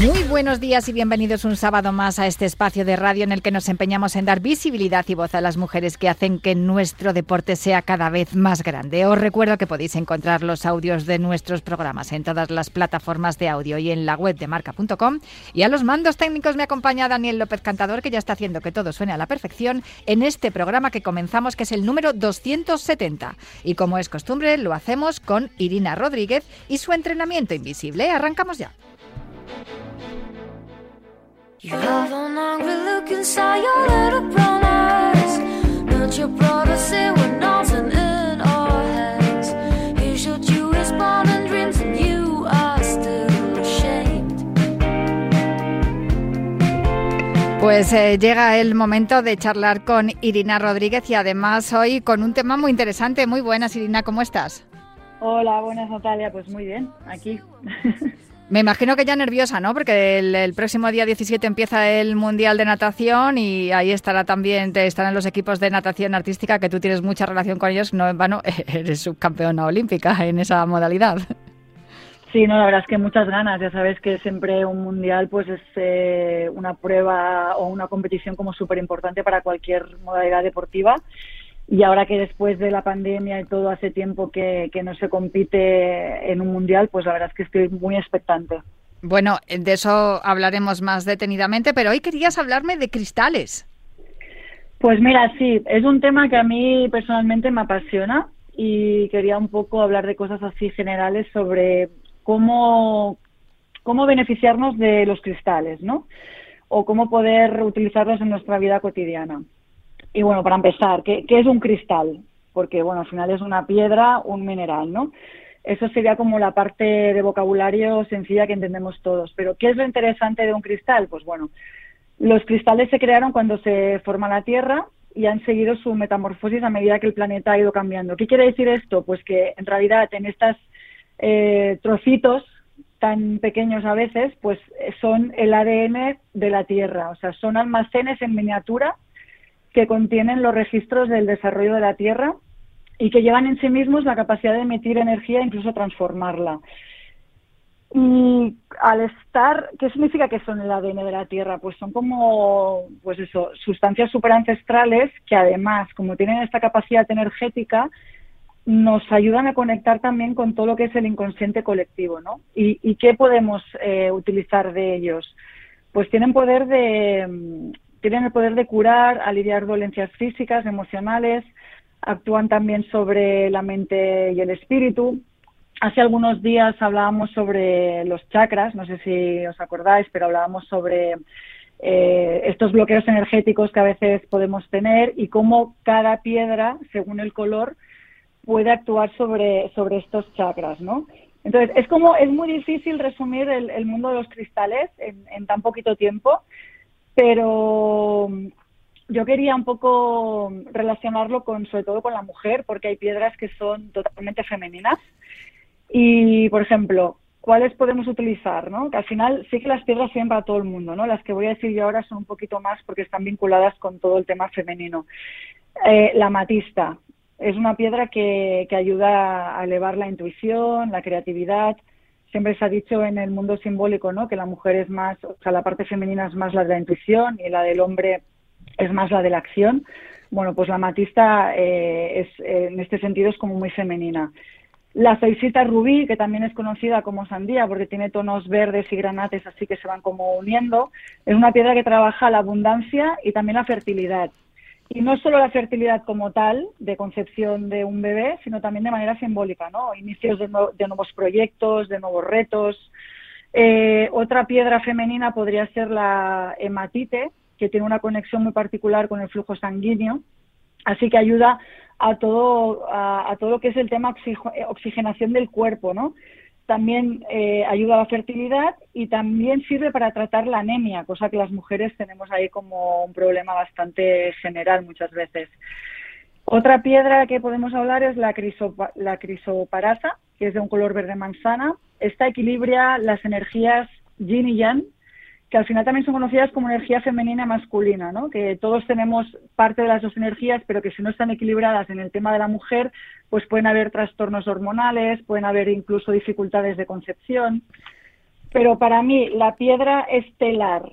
Muy buenos días y bienvenidos un sábado más a este espacio de radio en el que nos empeñamos en dar visibilidad y voz a las mujeres que hacen que nuestro deporte sea cada vez más grande. Os recuerdo que podéis encontrar los audios de nuestros programas en todas las plataformas de audio y en la web de marca.com. Y a los mandos técnicos me acompaña Daniel López Cantador, que ya está haciendo que todo suene a la perfección en este programa que comenzamos, que es el número 270. Y como es costumbre, lo hacemos con Irina Rodríguez y su entrenamiento invisible. Arrancamos ya. You have an angry look inside your little brown eyes. Not your brother say we're nothing in our hands. He showed you his modern dreams and you are still ashamed. Pues eh, llega el momento de charlar con Irina Rodríguez y además hoy con un tema muy interesante. Muy buenas, Irina, ¿cómo estás? Hola, buenas Natalia, pues muy bien, aquí. Me imagino que ya nerviosa, ¿no? Porque el, próximo día 17 empieza el Mundial de Natación y ahí estará también, te estarán los equipos de natación artística, que tú tienes mucha relación con ellos, no en vano, eres subcampeona olímpica en esa modalidad. Sí, no, la verdad es que muchas ganas. Ya sabes que siempre un mundial pues es eh, una prueba o una competición como súper importante para cualquier modalidad deportiva y ahora que después de la pandemia y todo hace tiempo que, no se compite en un mundial, pues la verdad es que estoy muy expectante. Bueno, de eso hablaremos más detenidamente, pero hoy querías hablarme de cristales. Pues mira, sí, es un tema que a mí personalmente me apasiona y quería un poco hablar de cosas así generales sobre cómo, cómo beneficiarnos de los cristales, ¿no? O cómo poder utilizarlos en nuestra vida cotidiana. Y bueno, para empezar, ¿qué, es un cristal? Porque, bueno, al final es una piedra, un mineral, ¿no? Eso sería como la parte de vocabulario sencilla que entendemos todos. Pero, ¿qué es lo interesante de un cristal? Pues bueno, los cristales se crearon cuando se forma la Tierra y han seguido su metamorfosis a medida que el planeta ha ido cambiando. ¿Qué quiere decir esto? Pues que en realidad en estos eh, trocitos tan pequeños a veces, pues son el ADN de la Tierra, o sea, son almacenes en miniatura que contienen los registros del desarrollo de la Tierra y que llevan en sí mismos la capacidad de emitir energía e incluso transformarla. Y al estar, ¿qué significa que son el ADN de la Tierra? Pues son como, pues eso, sustancias superancestrales que además, como tienen esta capacidad energética, nos ayudan a conectar también con todo lo que es el inconsciente colectivo, ¿no? ¿Y, qué podemos eh, utilizar de ellos? Pues tienen poder de, tienen el poder de curar, aliviar dolencias físicas, emocionales, actúan también sobre la mente y el espíritu. Hace algunos días hablábamos sobre los chakras, no sé si os acordáis, pero hablábamos sobre eh, estos bloqueos energéticos que a veces podemos tener y cómo cada piedra, según el color, puede actuar sobre, sobre estos chakras, ¿no? Entonces, es como, es muy difícil resumir el, mundo de los cristales en tan poquito tiempo, pero mm, yo quería un poco relacionarlo con, sobre todo con la mujer, porque hay piedras que son totalmente femeninas. Y, por ejemplo, ¿cuáles podemos utilizar? ¿no? Que al final sí que las piedras sirven para todo el mundo, ¿no? Las que voy a decir yo ahora son un poquito más porque están vinculadas con todo el tema femenino. Eh, la matista es una piedra que ayuda a elevar la intuición, la creatividad, siempre se ha dicho en el mundo simbólico, ¿no? Que la mujer es más, o sea, la parte femenina es más la de la intuición y la del hombre es más la de la acción. Bueno, pues la matista eh, es, en este sentido es como muy femenina. La feicita rubí, que también es conocida como sandía porque tiene tonos verdes y granates así que se van como uniendo, es una piedra que trabaja la abundancia y también la fertilidad. Y no solo la fertilidad como tal, de concepción de un bebé, sino también de manera simbólica, ¿no? Inicios de, nuevos proyectos, de nuevos retos. Eh, otra piedra femenina podría ser la hematite, que tiene una conexión muy particular con el flujo sanguíneo, así que ayuda a todo, a, todo lo que es el tema oxigenación del cuerpo, ¿no? También eh, ayuda a la fertilidad y también sirve para tratar la anemia, cosa que las mujeres tenemos ahí como un problema bastante general muchas veces. Otra piedra que podemos hablar es la, la crisoparasa, que es de un color verde manzana. Esta equilibra las energías yin y yang, que al final también son conocidas como energía femenina y masculina, ¿no? que todos tenemos parte de las dos energías, pero que si no están equilibradas en el tema de la mujer, pues pueden haber trastornos hormonales, pueden haber incluso dificultades de concepción. Pero para mí, la piedra estelar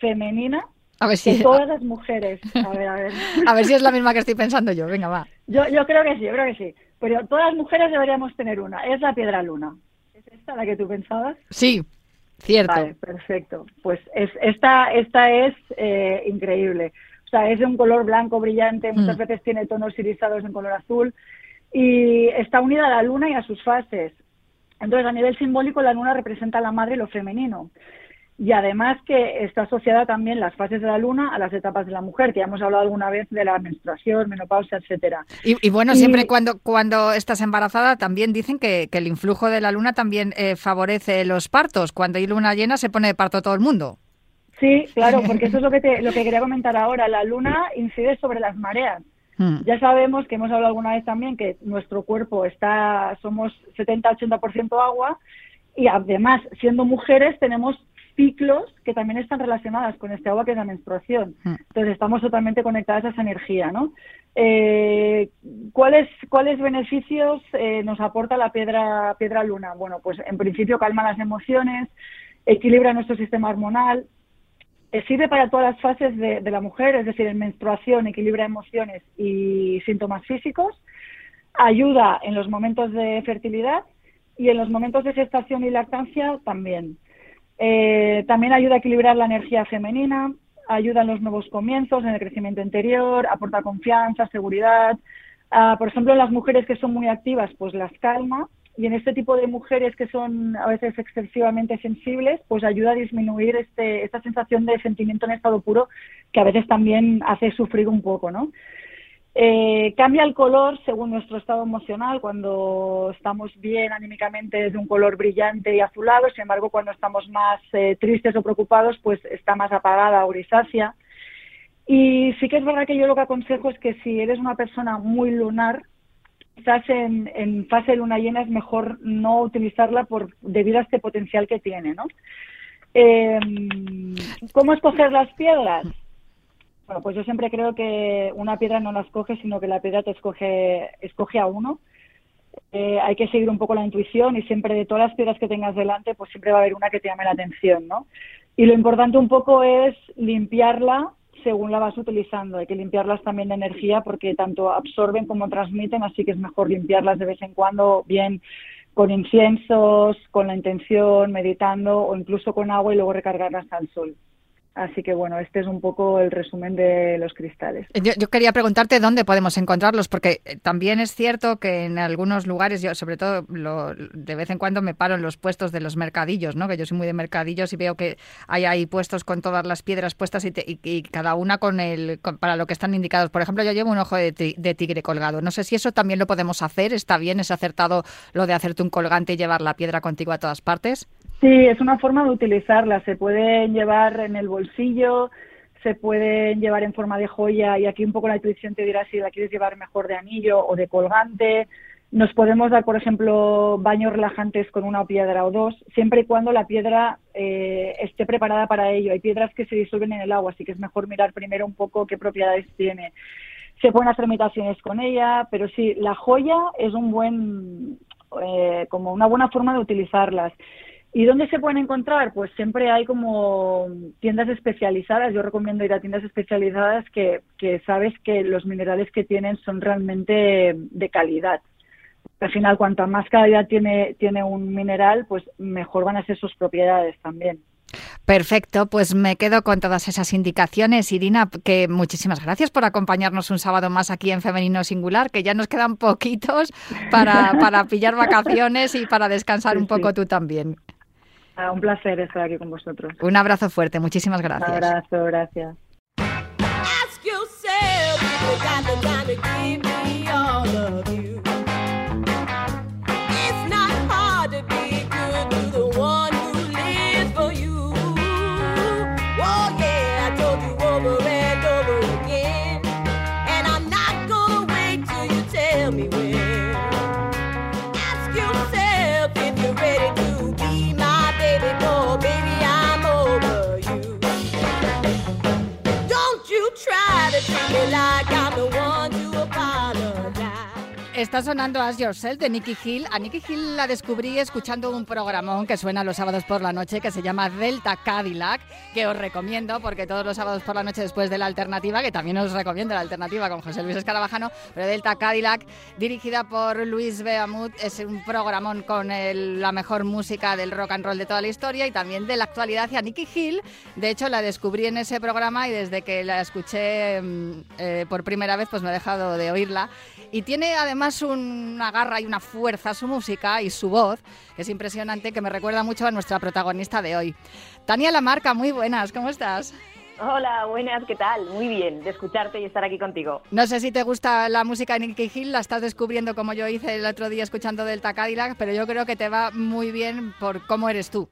femenina a ver si... todas las mujeres. A ver, a ver. a ver si es la misma que estoy pensando yo. Venga, va. Yo, yo creo que sí, yo creo que sí. Pero todas las mujeres deberíamos tener una. Es la piedra luna. ¿Es esta la que tú pensabas? Sí, Cierto. Vale, perfecto. Pues es, esta, esta es eh, increíble. O sea, es de un color blanco brillante, muchas mm. veces tiene tonos irisados en color azul y está unida a la luna y a sus fases. Entonces, a nivel simbólico, la luna representa a la madre y lo femenino y además que está asociada también las fases de la luna a las etapas de la mujer, que ya hemos hablado alguna vez de la menstruación, menopausia, etcétera. Y, bueno, siempre cuando, cuando estás embarazada también dicen que, el influjo de la luna también eh, favorece los partos. Cuando hay luna llena se pone de parto todo el mundo. Sí, claro, porque eso es lo que, te, lo que quería comentar ahora. La luna incide sobre las mareas. Hmm. Ya sabemos que hemos hablado alguna vez también que nuestro cuerpo está, somos 70-80% agua y además, siendo mujeres, tenemos ciclos que también están relacionadas con este agua que es la menstruación. Hmm. Entonces estamos totalmente conectadas a esa energía, ¿no? Eh, ¿cuáles, ¿Cuáles beneficios eh, nos aporta la piedra, piedra luna? Bueno, pues en principio calma las emociones, equilibra nuestro sistema hormonal, eh, sirve para todas las fases de, de, la mujer, es decir, en menstruación equilibra emociones y síntomas físicos, ayuda en los momentos de fertilidad y en los momentos de gestación y lactancia también. Eh, también ayuda a equilibrar la energía femenina, ayuda en los nuevos comienzos, en el crecimiento interior, aporta confianza, seguridad. Ah, por ejemplo, en las mujeres que son muy activas, pues las calma. Y en este tipo de mujeres que son a veces excesivamente sensibles, pues ayuda a disminuir este, esta sensación de sentimiento en estado puro que a veces también hace sufrir un poco, ¿no? Eh, cambia el color según nuestro estado emocional. Cuando estamos bien anímicamente es de un color brillante y azulado, sin embargo, cuando estamos más eh, tristes o preocupados, pues está más apagada o grisácea. Y sí que es verdad que yo lo que aconsejo es que si eres una persona muy lunar, quizás en, fase luna llena es mejor no utilizarla por debido a este potencial que tiene, ¿no? Eh, ¿Cómo escoger las piedras? Bueno, pues yo siempre creo que una piedra no la escoge, sino que la piedra te escoge, escoge a uno. Eh, hay que seguir un poco la intuición y siempre de todas las piedras que tengas delante, pues siempre va a haber una que te llame la atención, ¿no? Y lo importante un poco es limpiarla según la vas utilizando. Hay que limpiarlas también de energía porque tanto absorben como transmiten, así que es mejor limpiarlas de vez en cuando, bien con inciensos, con la intención, meditando o incluso con agua y luego recargarlas al sol. Así que bueno, este es un poco el resumen de los cristales. Yo, quería preguntarte dónde podemos encontrarlos, porque eh, también es cierto que en algunos lugares, yo sobre todo de vez en cuando me paro en los puestos de los mercadillos, ¿no? que yo soy muy de mercadillos y veo que hay ahí puestos con todas las piedras puestas y, cada una con el para lo que están indicados. Por ejemplo, yo llevo un ojo de, de, tigre colgado. No sé si eso también lo podemos hacer. ¿Está bien? ¿Es acertado lo de hacerte un colgante y llevar la piedra contigo a todas partes? Sí, es una forma de utilizarla. Se pueden llevar en el bolsillo, se pueden llevar en forma de joya y aquí un poco la intuición te dirá si la quieres llevar mejor de anillo o de colgante. Nos podemos dar, por ejemplo, baños relajantes con una piedra o dos, siempre y cuando la piedra eh, esté preparada para ello. Hay piedras que se disuelven en el agua, así que es mejor mirar primero un poco qué propiedades tiene. Se pueden hacer meditaciones con ella, pero sí, la joya es un buen, eh, como una buena forma de utilizarlas. ¿Y dónde se pueden encontrar? Pues siempre hay como tiendas especializadas. Yo recomiendo ir a tiendas especializadas que, que sabes que los minerales que tienen son realmente de calidad. Al final, cuanto más calidad tiene, tiene un mineral, pues mejor van a ser sus propiedades también. Perfecto, pues me quedo con todas esas indicaciones. Irina, que muchísimas gracias por acompañarnos un sábado más aquí en Femenino Singular, que ya nos quedan poquitos para, para pillar vacaciones y para descansar un poco tú también. Un placer estar aquí con vosotros. Un abrazo fuerte, muchísimas gracias. Un abrazo, gracias. Está sonando As Yourself de Nicky Hill. A Nicky Hill la descubrí escuchando un programón que suena los sábados por la noche que se llama Delta Cadillac, que os recomiendo porque todos los sábados por la noche después de la alternativa, que también os recomiendo la alternativa con José Luis Escarabajano, pero Delta Cadillac, dirigida por Luis Beamut, es un programón con la mejor música del rock and roll de toda la historia y también de la actualidad. Y a Nicky Hill, de hecho, la descubrí en ese programa y desde que la escuché mm, eh, por primera vez, pues no he dejado de oírla. Y tiene además una garra y una fuerza su música y su voz, que es impresionante, que me recuerda mucho a nuestra protagonista de hoy. Tania Lamarca, muy buenas, ¿cómo estás? Hola, buenas, ¿qué tal? Muy bien, de escucharte y estar aquí contigo. No sé si te gusta la música de Nicky Hill, la estás descubriendo como yo hice el otro día escuchando Delta Cadillac, pero yo creo que te va muy bien por cómo eres tú.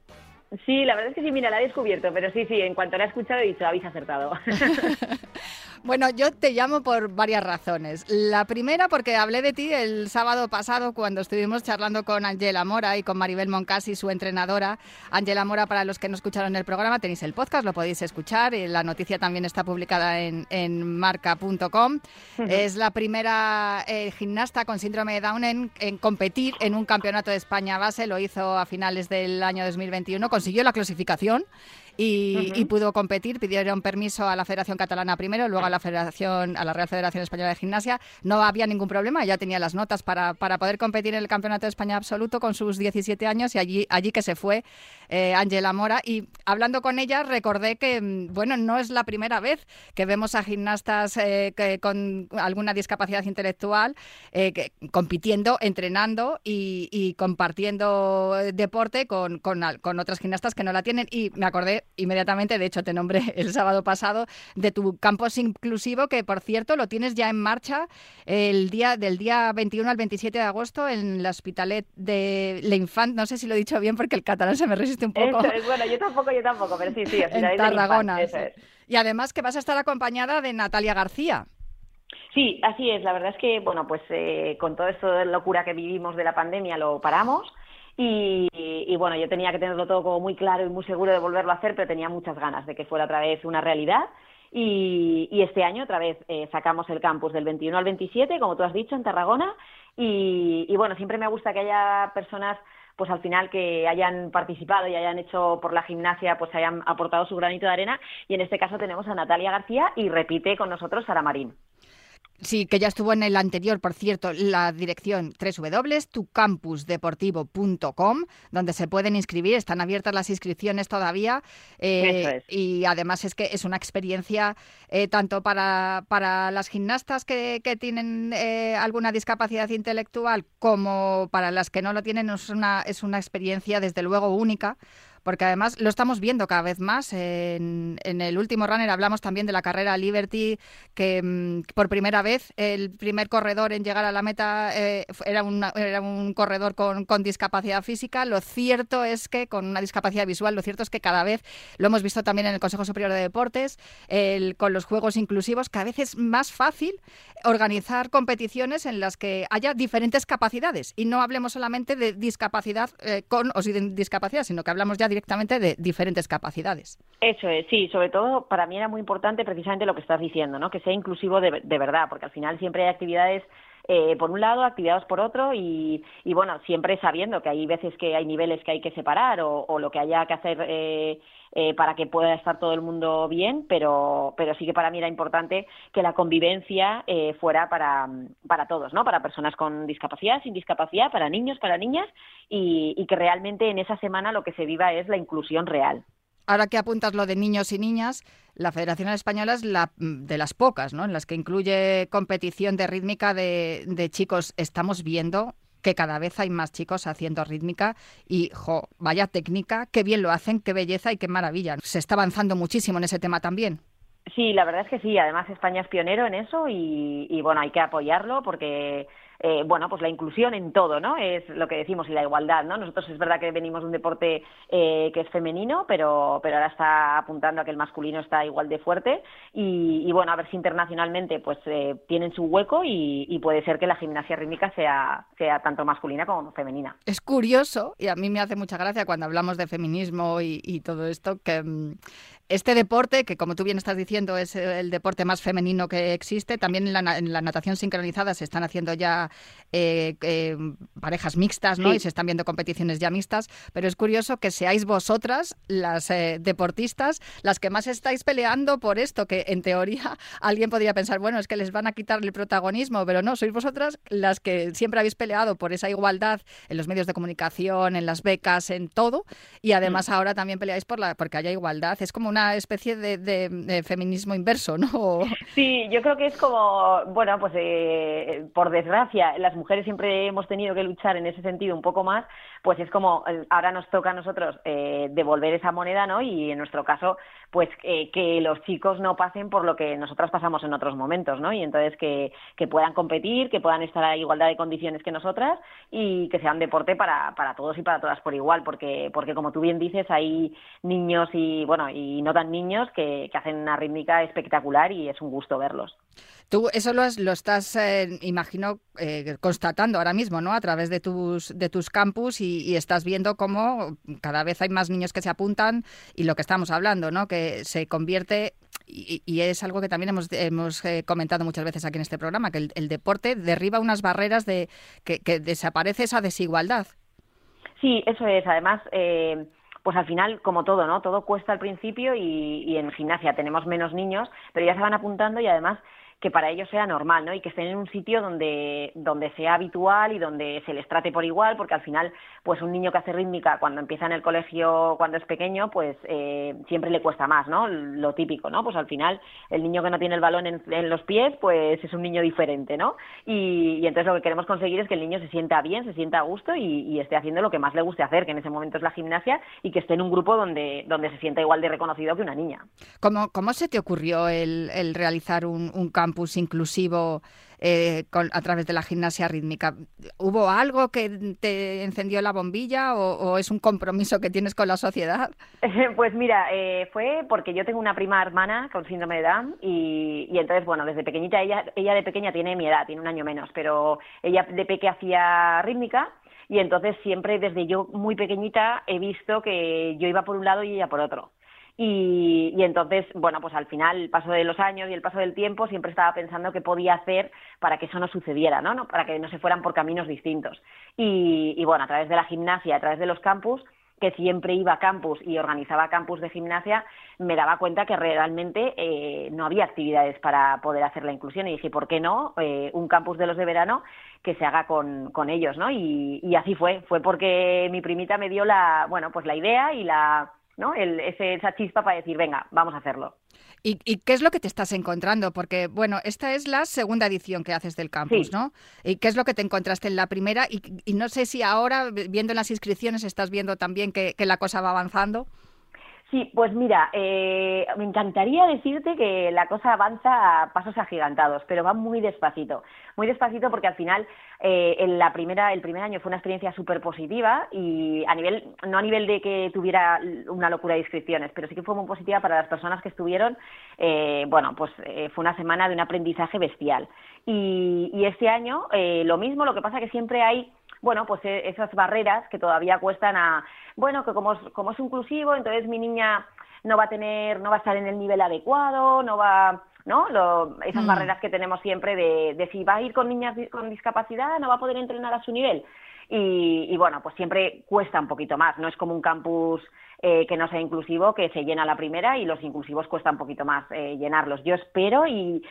Sí, la verdad es que sí, mira, la he descubierto, pero sí, sí, en cuanto la he escuchado he dicho, habéis acertado. Bueno, yo te llamo por varias razones. La primera porque hablé de ti el sábado pasado cuando estuvimos charlando con Angela Mora y con Maribel Moncasi, su entrenadora. Angela Mora, para los que no escucharon el programa, tenéis el podcast, lo podéis escuchar y la noticia también está publicada en, marca.com. Es la primera eh, gimnasta con síndrome de Down en, en, competir en un campeonato de España base. Lo hizo a finales del año 2021, consiguió la clasificación y, pudo competir. Pidieron permiso a la Federación Catalana primero, luego a la Federación, a la Real Federación Española de Gimnasia. No había ningún problema, ya tenía las notas para, para poder competir en el Campeonato de España absoluto con sus 17 años y allí, allí que se fue eh, Ángela Mora. Y hablando con ella recordé que, mm, bueno, no es la primera vez que vemos a gimnastas eh, que, con alguna discapacidad intelectual eh, que, compitiendo, entrenando y, y compartiendo deporte con, con, con otras gimnastas que no la tienen. Y me acordé inmediatamente, de hecho te nombré el sábado pasado, de tu campus inclusivo, que por cierto lo tienes ya en marcha el día del día 21 al 27 de agosto en el Hospitalet de L'Infant. No sé si lo he dicho bien porque el catalán se me resiste un poco. bueno, yo tampoco, yo tampoco, pero sí, sí, en Tarragona. Y además que vas a estar acompañada de Natalia García. Sí, así es. La verdad es que, bueno, pues eh, con todo esto de locura que vivimos de la pandemia lo paramos y, bueno, yo tenía que tenerlo todo como muy claro y muy seguro de volverlo a hacer, pero tenía muchas ganas de que fuera otra vez una realidad. Y, este año otra vez eh, sacamos el campus del 21 al 27, como tú has dicho, en Tarragona. Y, bueno, siempre me gusta que haya personas pues al final que hayan participado y hayan hecho por la gimnasia, pues hayan aportado su granito de arena. Y en este caso tenemos a Natalia García y repite con nosotros Sara Marín. Sí, que ya estuvo en el anterior, por cierto, la dirección www.tucampusdeportivo.com, donde se pueden inscribir, están abiertas las inscripciones todavía. Eh, y además es que es una experiencia eh, tanto para, para las gimnastas que, que tienen eh, alguna discapacidad intelectual como para las que no lo tienen, es una, es una experiencia desde luego única porque además lo estamos viendo cada vez más. En, el último runner hablamos también de la carrera Liberty, que mm, por primera vez el primer corredor en llegar a la meta eh, era, era, un corredor con, discapacidad física. Lo cierto es que con una discapacidad visual, lo cierto es que cada vez, lo hemos visto también en el Consejo Superior de Deportes, con los juegos inclusivos, cada vez es más fácil organizar competiciones en las que haya diferentes capacidades. Y no hablemos solamente de discapacidad eh, con o sin discapacidad, sino que hablamos ya directamente de diferentes capacidades. Eso es, sí, sobre todo para mí era muy importante precisamente lo que estás diciendo, ¿no? que sea inclusivo de, de verdad, porque al final siempre hay actividades eh, por un lado, actividades por otro y, bueno, siempre sabiendo que hay veces que hay niveles que hay que separar o, o lo que haya que hacer eh, eh, para que pueda estar todo el mundo bien, pero, pero sí que para mí era importante que la convivencia eh, fuera para, para todos, ¿no? Para personas con discapacidad, sin discapacidad, para niños, para niñas y, y que realmente en esa semana lo que se viva es la inclusión real. Ahora que apuntas lo de niños y niñas, la Federación Española es la de las pocas, ¿no? En las que incluye competición de rítmica de, chicos. Estamos viendo que cada vez hay más chicos haciendo rítmica y, jo, vaya técnica, qué bien lo hacen, qué belleza y qué maravilla. Se está avanzando muchísimo en ese tema también. Sí, la verdad es que sí. Además, España es pionero en eso y, y bueno, hay que apoyarlo porque eh, bueno, pues la inclusión en todo, ¿no? Es lo que decimos y la igualdad, ¿no? Nosotros es verdad que venimos de un deporte eh, que es femenino, pero, pero ahora está apuntando a que el masculino está igual de fuerte y, bueno, a ver si internacionalmente pues eh, tienen su hueco y, puede ser que la gimnasia rítmica sea, sea tanto masculina como femenina. Es curioso y a mí me hace mucha gracia cuando hablamos de feminismo y, todo esto que mm, este deporte, que como tú bien estás diciendo es el deporte más femenino que existe, también en la, en la natación sincronizada se están haciendo ya ya eh, eh, parejas mixtas, ¿no? Y se están viendo competiciones ya mixtas, pero es curioso que seáis vosotras, las eh, deportistas, las que más estáis peleando por esto, que en teoría alguien podría pensar, bueno, es que les van a quitar el protagonismo, pero no, sois vosotras las que siempre habéis peleado por esa igualdad en los medios de comunicación, en las becas, en todo, y además mm. ahora también peleáis por la porque haya igualdad. Es como una especie de, feminismo inverso, ¿no? Sí, yo creo que es como, bueno, pues eh, por desgracia, las mujeres siempre hemos tenido que luchar en ese sentido un poco más, pues es como eh, ahora nos toca a nosotros eh, devolver esa moneda, ¿no? Y en nuestro caso, pues que los chicos no pasen por lo que nosotras pasamos en otros momentos, ¿no? Y entonces que, puedan competir, que puedan estar a igualdad de condiciones que nosotras y que sea un deporte para, para todos y para todas por igual, porque, porque como tú bien dices, hay niños y, bueno, y no tan niños que, que hacen una rítmica espectacular y es un gusto verlos. Tú eso lo, lo estás, eh, imagino, eh, constatando ahora mismo, ¿no? A través de tus, de tus campus y, estás viendo cómo cada vez hay más niños que se apuntan y lo que estamos hablando, ¿no? Que se convierte y, es algo que también hemos, hemos eh, comentado muchas veces aquí en este programa, que el, deporte derriba unas barreras de que, desaparece esa desigualdad. Sí, eso es. Además, pues al final, como todo, ¿no? Todo cuesta al principio y en gimnasia tenemos menos niños, pero ya se van apuntando y además que para ellos sea normal, ¿no? Y que estén en un sitio donde, donde sea habitual y donde se les trate por igual, porque al final, pues un niño que hace rítmica cuando empieza en el colegio, cuando es pequeño, pues eh, siempre le cuesta más, ¿no? Lo típico, ¿no? Pues al final, el niño que no tiene el balón en, los pies, pues es un niño diferente, ¿no? Y, entonces lo que queremos conseguir es que el niño se sienta bien, se sienta a gusto y, esté haciendo lo que más le guste hacer, que en ese momento es la gimnasia, y que esté en un grupo donde, donde se sienta igual de reconocido que una niña. ¿Cómo, cómo se te ocurrió el, el realizar un, un campus inclusivo eh, a través de la gimnasia rítmica. ¿Hubo algo que te encendió la bombilla o, es un compromiso que tienes con la sociedad? Pues mira, eh, fue porque yo tengo una prima hermana con síndrome de Down y, entonces, bueno, desde pequeñita, ella, ella de pequeña tiene mi edad, tiene un año menos, pero ella de pequeña hacía rítmica y entonces siempre desde yo muy pequeñita he visto que yo iba por un lado y ella por otro. Y, entonces, bueno, pues al final, el paso de los años y el paso del tiempo, siempre estaba pensando qué podía hacer para que eso no sucediera, ¿no? Para que no se fueran por caminos distintos. Y, bueno, a través de la gimnasia, a través de los campus, que siempre iba a campus y organizaba campus de gimnasia, me daba cuenta que realmente eh, no había actividades para poder hacer la inclusión y dije, ¿por qué no? Eh, un campus de los de verano que se haga con, con ellos, ¿no? Y, y, así fue, fue porque mi primita me dio la, bueno, pues la idea y la, ¿no? El, ese, esa chispa para decir, venga, vamos a hacerlo. ¿Y, qué es lo que te estás encontrando? Porque, bueno, esta es la segunda edición que haces del campus, ¿no? ¿Y qué es lo que te encontraste en la primera? Y, no sé si ahora, viendo las inscripciones, estás viendo también que, que la cosa va avanzando. Sí, pues mira, eh, me encantaría decirte que la cosa avanza a pasos agigantados, pero va muy despacito, muy despacito porque al final eh, en la primera, el primer año fue una experiencia súper positiva y a nivel, no a nivel de que tuviera una locura de inscripciones, pero sí que fue muy positiva para las personas que estuvieron. Eh, bueno, pues eh, fue una semana de un aprendizaje bestial. Y, y este año eh, lo mismo, lo que pasa que siempre hay bueno, pues eh, esas barreras que todavía cuestan a, bueno, que como es, como es inclusivo, entonces mi niña no va a tener, no va a estar en el nivel adecuado, no va, ¿no? Lo, esas mm. barreras que tenemos siempre de, de si va a ir con niñas con discapacidad, no va a poder entrenar a su nivel. Y, bueno, pues siempre cuesta un poquito más, no es como un campus eh, que no sea inclusivo, que se llena la primera y los inclusivos cuesta un poquito más eh, llenarlos. Yo espero y,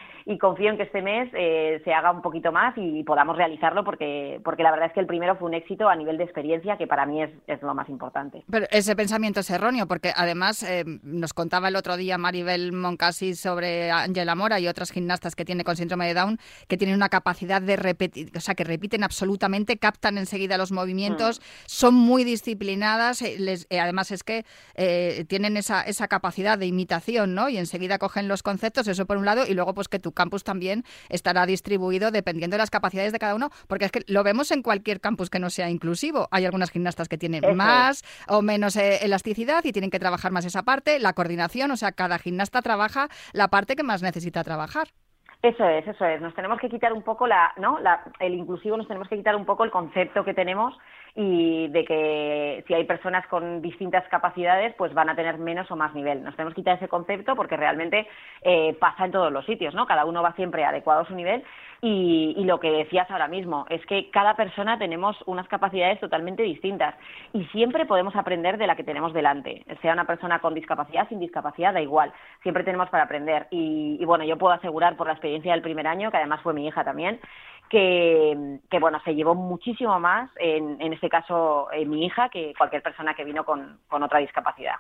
confío en que este mes eh, se haga un poquito más y podamos realizarlo porque, porque la verdad es que el primero fue un éxito a nivel de experiencia que para mí es, es lo más importante. Pero ese pensamiento es erróneo porque además nos contaba el otro día Maribel Moncasi sobre Ángela Mora y otras gimnastas que tiene con síndrome de Down que tienen una capacidad de repetir, o sea, que repiten absolutamente, captan enseguida los movimientos, mm. son muy disciplinadas, les, además es que eh, tienen esa, esa capacidad de imitación, ¿no? Y enseguida cogen los conceptos, eso por un lado, y luego pues que tu campus también estará distribuido dependiendo de las capacidades de cada uno, porque es que lo vemos en cualquier campus que no sea inclusivo. Hay algunas gimnastas que tienen más o menos eh, elasticidad y tienen que trabajar más esa parte, la coordinación, o sea, cada gimnasta trabaja la parte que más necesita trabajar. Eso es, eso es. Nos tenemos que quitar un poco la, ¿no? La, el inclusivo, nos tenemos que quitar un poco el concepto que tenemos y de que si hay personas con distintas capacidades, pues van a tener menos o más nivel. Nos tenemos que quitar ese concepto porque realmente eh, pasa en todos los sitios, ¿no? Cada uno va siempre adecuado a su nivel y, lo que decías ahora mismo es que cada persona tenemos unas capacidades totalmente distintas y siempre podemos aprender de la que tenemos delante, sea una persona con discapacidad, sin discapacidad, da igual, siempre tenemos para aprender y, y bueno, yo puedo asegurar por la experiencia del primer año, que además fue mi hija también, que, que, bueno, se llevó muchísimo más, en, en este caso eh, mi hija, que cualquier persona que vino con, con, otra discapacidad.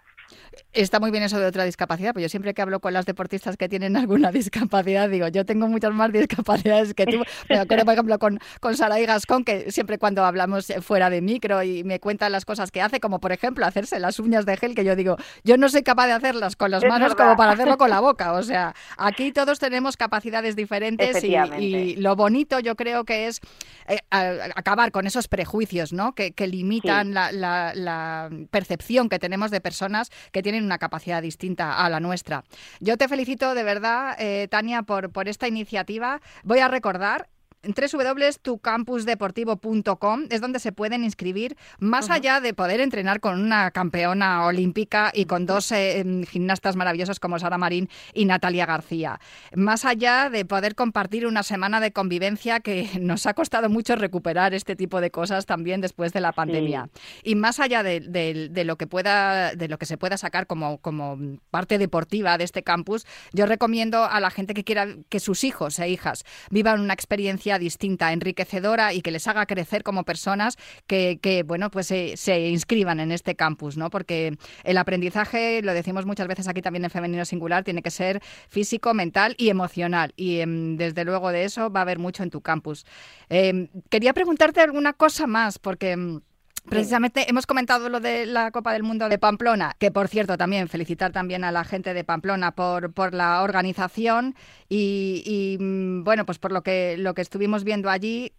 Está muy bien eso de otra discapacidad, pero yo siempre que hablo con las deportistas que tienen alguna discapacidad, digo, yo tengo muchas más discapacidades que tú. Me acuerdo, por ejemplo, con, con Sara y Gascón, que siempre cuando hablamos fuera de micro y me cuentan las cosas que hace, como por ejemplo hacerse las uñas de gel, que yo digo, yo no soy capaz de hacerlas con las es manos verdad. como para hacerlo con la boca. O sea, aquí todos tenemos capacidades diferentes y, y lo bonito, yo creo que es eh, acabar con esos prejuicios ¿no? que, que limitan sí. la, la, la, percepción que tenemos de personas que tienen una capacidad distinta a la nuestra. Yo te felicito de verdad, eh, Tania, por, por esta iniciativa. Voy a recordar www.tucampusdeportivo.com es donde se pueden inscribir, más uh -huh. allá de poder entrenar con una campeona olímpica y con dos eh, gimnastas maravillosas como Sara Marín y Natalia García. Más allá de poder compartir una semana de convivencia que nos ha costado mucho recuperar este tipo de cosas también después de la pandemia. Sí. Y más allá de, de, de, lo que pueda, de lo que se pueda sacar como, como parte deportiva de este campus, yo recomiendo a la gente que quiera que sus hijos e hijas vivan una experiencia distinta, enriquecedora y que les haga crecer como personas que, bueno, pues se, se, inscriban en este campus, ¿no? Porque el aprendizaje, lo decimos muchas veces aquí también en Femenino Singular, tiene que ser físico, mental y emocional. Y eh, desde luego de eso va a haber mucho en tu campus. Eh, quería preguntarte alguna cosa más, porque... Precisamente hemos comentado lo de la Copa del Mundo de Pamplona, que por cierto también felicitar también a la gente de Pamplona por, por la organización y, y mm, bueno, pues por lo que, lo que estuvimos viendo allí,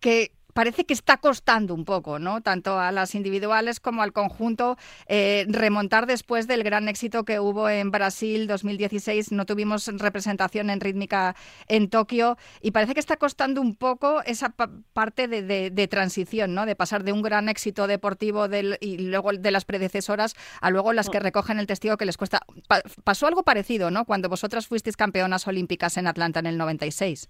que parece que está costando un poco, ¿no? Tanto a las individuales como al conjunto eh, remontar después del gran éxito que hubo en Brasil 2016. No tuvimos representación en rítmica en Tokio y parece que está costando un poco esa parte de, de, de, transición, ¿no? De pasar de un gran éxito deportivo del, y luego de las predecesoras a luego las que recogen el testigo que les cuesta. Pa pasó algo parecido, ¿no? Cuando vosotras fuisteis campeonas olímpicas en Atlanta en el 96.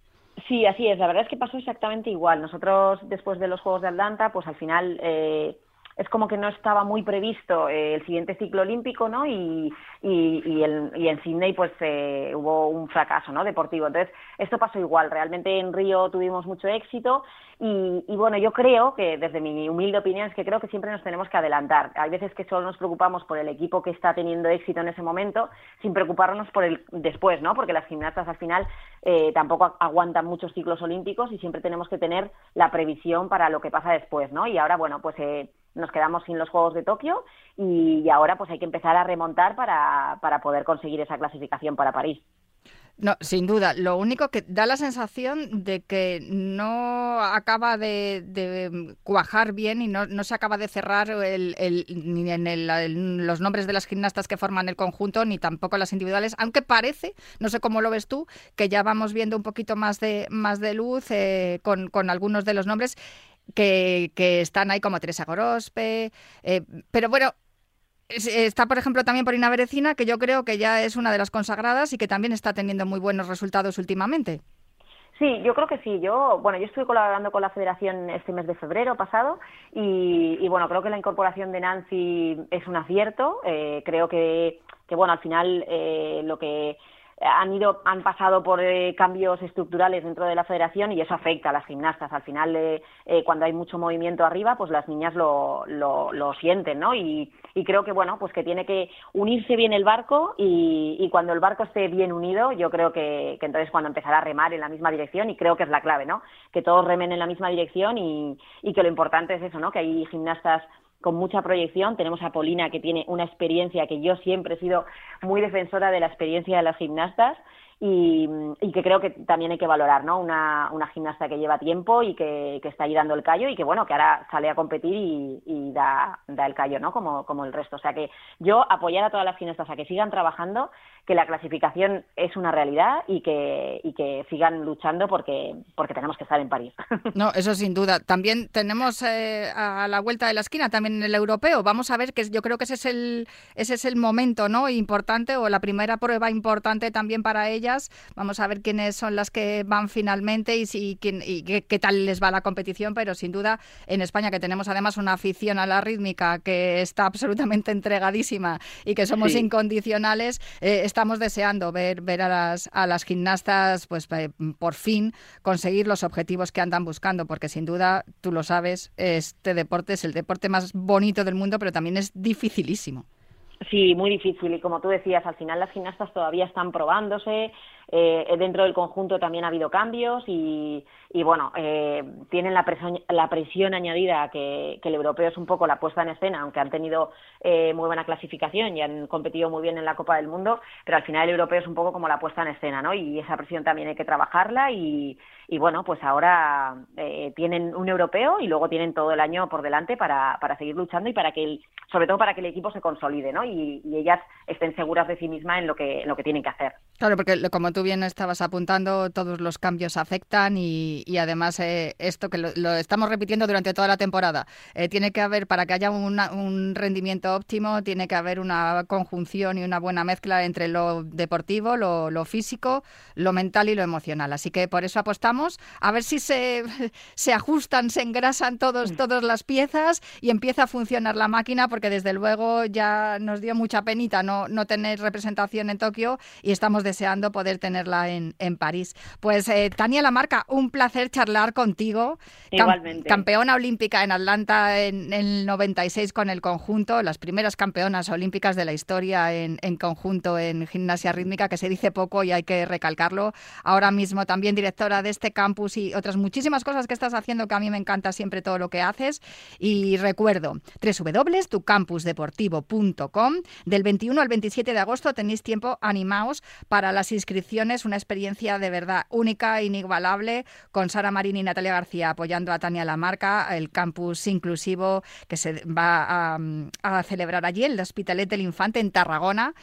Sí, así es. La verdad es que pasó exactamente igual. Nosotros, después de los Juegos de Atlanta, pues al final eh, es como que no estaba muy previsto eh, el siguiente ciclo olímpico, ¿no? Y, y, y, el, y en Sydney, pues eh, hubo un fracaso, ¿no? Deportivo. Entonces, esto pasó igual. Realmente en Río tuvimos mucho éxito y, y, bueno, yo creo que, desde mi humilde opinión, es que creo que siempre nos tenemos que adelantar. Hay veces que solo nos preocupamos por el equipo que está teniendo éxito en ese momento, sin preocuparnos por el después, ¿no? Porque las gimnastas al final eh, tampoco aguantan muchos ciclos olímpicos y siempre tenemos que tener la previsión para lo que pasa después, ¿no? Y ahora, bueno, pues eh, nos quedamos sin los Juegos de Tokio y, ahora pues hay que empezar a remontar para, para poder conseguir esa clasificación para París. No, sin duda. Lo único que da la sensación de que no acaba de, cuajar bien y no, no, se acaba de cerrar el, ni en el, los nombres de las gimnastas que forman el conjunto, ni tampoco las individuales, aunque parece, no sé cómo lo ves tú, que ya vamos viendo un poquito más de, más de luz eh, con, con algunos de los nombres que, que están ahí como Teresa Gorospe, eh, pero bueno, Está, por ejemplo, también Porina Berecina, que yo creo que ya es una de las consagradas y que también está teniendo muy buenos resultados últimamente. Sí, yo creo que sí. Yo, bueno, yo estuve colaborando con la Federación este mes de febrero pasado y, y bueno, creo que la incorporación de Nancy es un acierto. Eh, creo que, que, bueno, al final eh, lo que han ido han pasado por eh, cambios estructurales dentro de la federación y eso afecta a las gimnastas. Al final eh, eh, cuando hay mucho movimiento arriba pues las niñas lo, lo, lo sienten no y, y, creo que bueno pues que tiene que unirse bien el barco y, y cuando el barco esté bien unido yo creo que, que, entonces cuando empezará a remar en la misma dirección y creo que es la clave no que todos remen en la misma dirección y, y que lo importante es eso no que hay gimnastas con mucha proyección. Tenemos a Polina, que tiene una experiencia que yo siempre he sido muy defensora de la experiencia de las gimnastas. Y, que creo que también hay que valorar, ¿no? Una, una gimnasta que lleva tiempo y que, está ahí dando el callo y que, bueno, que ahora sale a competir y, da, da, el callo, ¿no? Como, como el resto. O sea que yo apoyar a todas las gimnastas a que sigan trabajando, que la clasificación es una realidad y que, y que sigan luchando porque, porque tenemos que estar en París. No, eso sin duda. También tenemos eh, a la vuelta de la esquina también el europeo. Vamos a ver que yo creo que ese es el, ese es el momento, ¿no? Importante o la primera prueba importante también para ella Vamos a ver quiénes son las que van finalmente y, si, quién, y qué, tal les va la competición, pero sin duda en España que tenemos además una afición a la rítmica que está absolutamente entregadísima y que somos incondicionales, eh, estamos deseando ver, ver a, las, a las gimnastas pues eh, por fin conseguir los objetivos que andan buscando, porque sin duda, tú lo sabes, este deporte es el deporte más bonito del mundo, pero también es dificilísimo. Sí, muy difícil. Y como tú decías, al final las gimnastas todavía están probándose. Eh, dentro del conjunto también ha habido cambios y, y bueno, eh, tienen la presión, la presión añadida que, que, el europeo es un poco la puesta en escena, aunque han tenido eh, muy buena clasificación y han competido muy bien en la Copa del Mundo, pero al final el europeo es un poco como la puesta en escena, ¿no? Y esa presión también hay que trabajarla y, y bueno, pues ahora eh, tienen un europeo y luego tienen todo el año por delante para, para seguir luchando y para que el, sobre todo para que el equipo se consolide, ¿no? Y, y ellas estén seguras de sí mismas en lo que, en lo que tienen que hacer. Claro, porque como tú bien estabas apuntando, todos los cambios afectan y, además eh, esto que lo, estamos repitiendo durante toda la temporada. Eh, tiene que haber, para que haya un rendimiento óptimo, tiene que haber una conjunción y una buena mezcla entre lo deportivo, lo, físico, lo mental y lo emocional. Así que por eso apostamos a ver si se, se ajustan, se engrasan todos, todas las piezas y empieza a funcionar la máquina, porque desde luego ya nos dio mucha penita no, no tener representación en Tokio y estamos deseando poder tenerla en, en París. Pues eh, Tania Lamarca, un placer charlar contigo. Igualmente. campeona olímpica en Atlanta en, el 96 con el conjunto, las primeras campeonas olímpicas de la historia en, en conjunto en gimnasia rítmica, que se dice poco y hay que recalcarlo. Ahora mismo también directora de este campus y otras muchísimas cosas que estás haciendo que a mí me encanta siempre todo lo que haces. Y recuerdo, www.tucampusdeportivo.com del 21 al 27 de agosto tenéis tiempo, animaos para para las inscripciones, una experiencia de verdad única, inigualable, con Sara Marín y Natalia García apoyando a Tania Lamarca, el campus inclusivo que se va a, celebrar allí, el Hospitalet del Infante en Tarragona.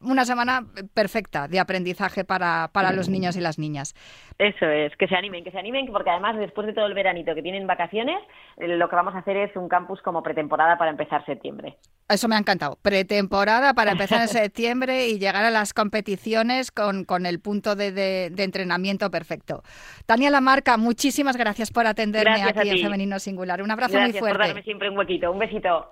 Una semana perfecta de aprendizaje para, para los niños y las niñas. Eso es, que se animen, que se animen, porque además después de todo el veranito que tienen vacaciones, eh, lo que vamos a hacer es un campus como pretemporada para empezar septiembre. Eso me ha encantado. Pretemporada para empezar en septiembre y llegar a las competiciones con, con el punto de, de, entrenamiento perfecto. Tania Lamarca, muchísimas gracias por atenderme aquí en Femenino Singular. Un abrazo muy fuerte. por darme siempre un huequito. Un besito.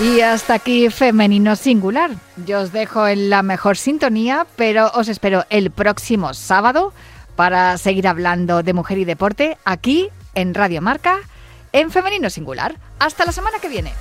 Y hasta aquí Femenino Singular. Yo os dejo en la mejor sintonía, pero os espero el próximo sábado para seguir hablando de mujer y deporte aquí en Radio Marca en Femenino Singular. Hasta la semana que viene.